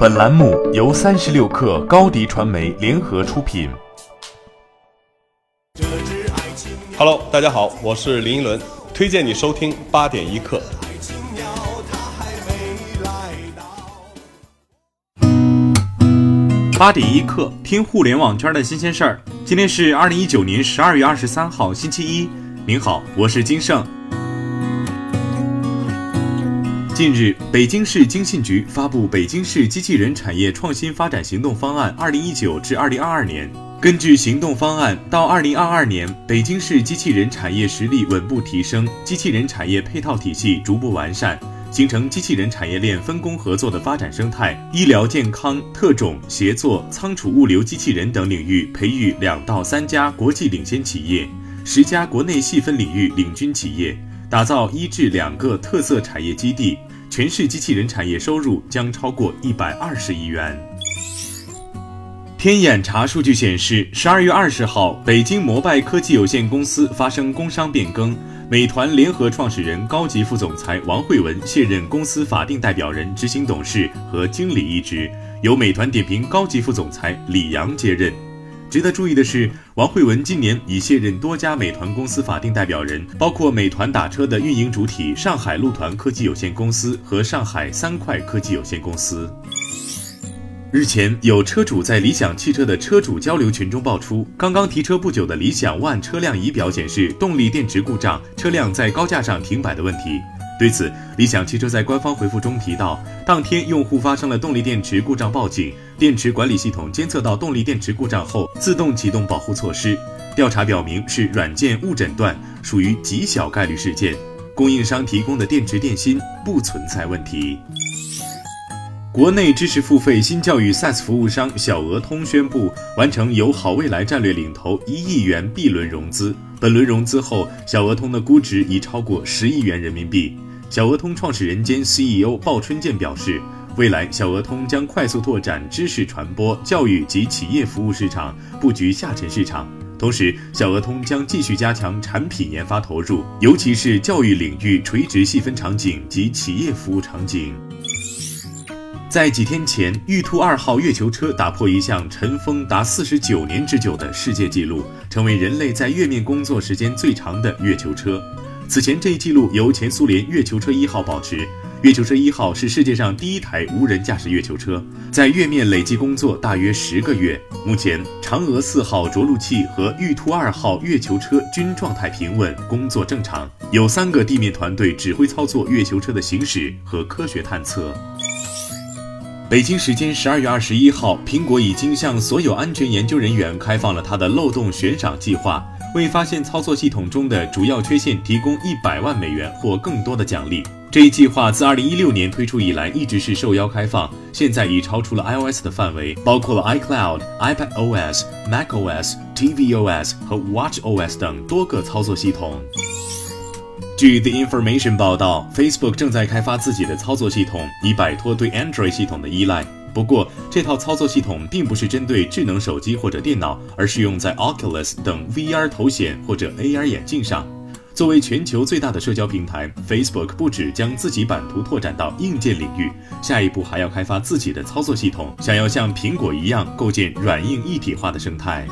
本栏目由三十六氪高低传媒联合出品。Hello，大家好，我是林依轮，推荐你收听八点一刻。八点一刻，听互联网圈的新鲜事儿。今天是二零一九年十二月二十三号，星期一。您好，我是金盛。近日，北京市经信局发布《北京市机器人产业创新发展行动方案（二零一九至二零二二年）》。根据行动方案，到二零二二年，北京市机器人产业实力稳步提升，机器人产业配套体系逐步完善。形成机器人产业链分工合作的发展生态，医疗健康、特种协作、仓储物流机器人等领域培育两到三家国际领先企业，十家国内细分领域领军企业，打造一至两个特色产业基地，全市机器人产业收入将超过一百二十亿元。天眼查数据显示，十二月二十号，北京摩拜科技有限公司发生工商变更。美团联合创始人、高级副总裁王慧文卸任公司法定代表人、执行董事和经理一职，由美团点评高级副总裁李阳接任。值得注意的是，王慧文今年已卸任多家美团公司法定代表人，包括美团打车的运营主体上海路团科技有限公司和上海三快科技有限公司。日前，有车主在理想汽车的车主交流群中爆出，刚刚提车不久的理想 ONE 车辆仪表显示动力电池故障，车辆在高架上停摆的问题。对此，理想汽车在官方回复中提到，当天用户发生了动力电池故障报警，电池管理系统监测到动力电池故障后，自动启动保护措施。调查表明是软件误诊断，属于极小概率事件。供应商提供的电池电芯不存在问题。国内知识付费新教育 SaaS 服务商小鹅通宣布完成由好未来战略领投一亿元 B 轮融资。本轮融资后，小鹅通的估值已超过十亿元人民币。小鹅通创始人兼 CEO 鲍春建表示，未来小鹅通将快速拓展知识传播、教育及企业服务市场，布局下沉市场。同时，小鹅通将继续加强产品研发投入，尤其是教育领域垂直细分场景及企业服务场景。在几天前，玉兔二号月球车打破一项尘封达四十九年之久的世界纪录，成为人类在月面工作时间最长的月球车。此前，这一记录由前苏联月球车一号保持。月球车一号是世界上第一台无人驾驶月球车，在月面累计工作大约十个月。目前，嫦娥四号着陆器和玉兔二号月球车均状态平稳，工作正常。有三个地面团队指挥操作月球车的行驶和科学探测。北京时间十二月二十一号，苹果已经向所有安全研究人员开放了它的漏洞悬赏计划，为发现操作系统中的主要缺陷提供一百万美元或更多的奖励。这一计划自二零一六年推出以来一直是受邀开放，现在已超出了 iOS 的范围，包括了 iCloud、iPadOS、macOS、tvOS 和 watchOS 等多个操作系统。据 The Information 报道，Facebook 正在开发自己的操作系统，以摆脱对 Android 系统的依赖。不过，这套操作系统并不是针对智能手机或者电脑，而是用在 Oculus 等 VR 头显或者 AR 眼镜上。作为全球最大的社交平台，Facebook 不止将自己版图拓展到硬件领域，下一步还要开发自己的操作系统，想要像苹果一样构建软硬一体化的生态。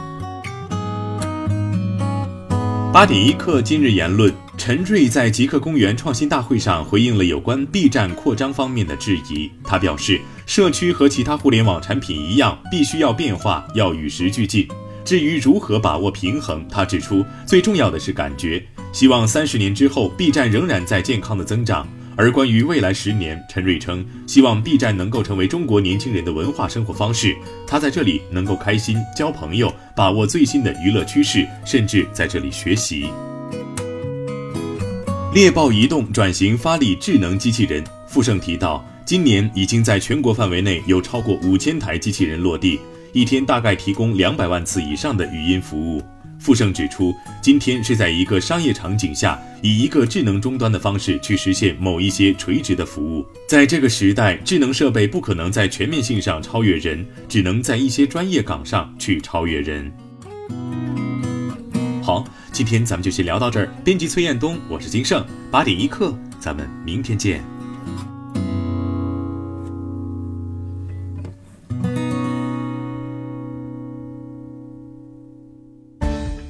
八点一刻，今日言论。陈瑞在极客公园创新大会上回应了有关 B 站扩张方面的质疑。他表示，社区和其他互联网产品一样，必须要变化，要与时俱进。至于如何把握平衡，他指出，最重要的是感觉。希望三十年之后，B 站仍然在健康的增长。而关于未来十年，陈瑞称，希望 B 站能够成为中国年轻人的文化生活方式。他在这里能够开心、交朋友，把握最新的娱乐趋势，甚至在这里学习。猎豹移动转型发力智能机器人。傅盛提到，今年已经在全国范围内有超过五千台机器人落地，一天大概提供两百万次以上的语音服务。傅盛指出，今天是在一个商业场景下，以一个智能终端的方式去实现某一些垂直的服务。在这个时代，智能设备不可能在全面性上超越人，只能在一些专业岗上去超越人。好，今天咱们就先聊到这儿。编辑崔彦东，我是金盛，八点一刻，咱们明天见。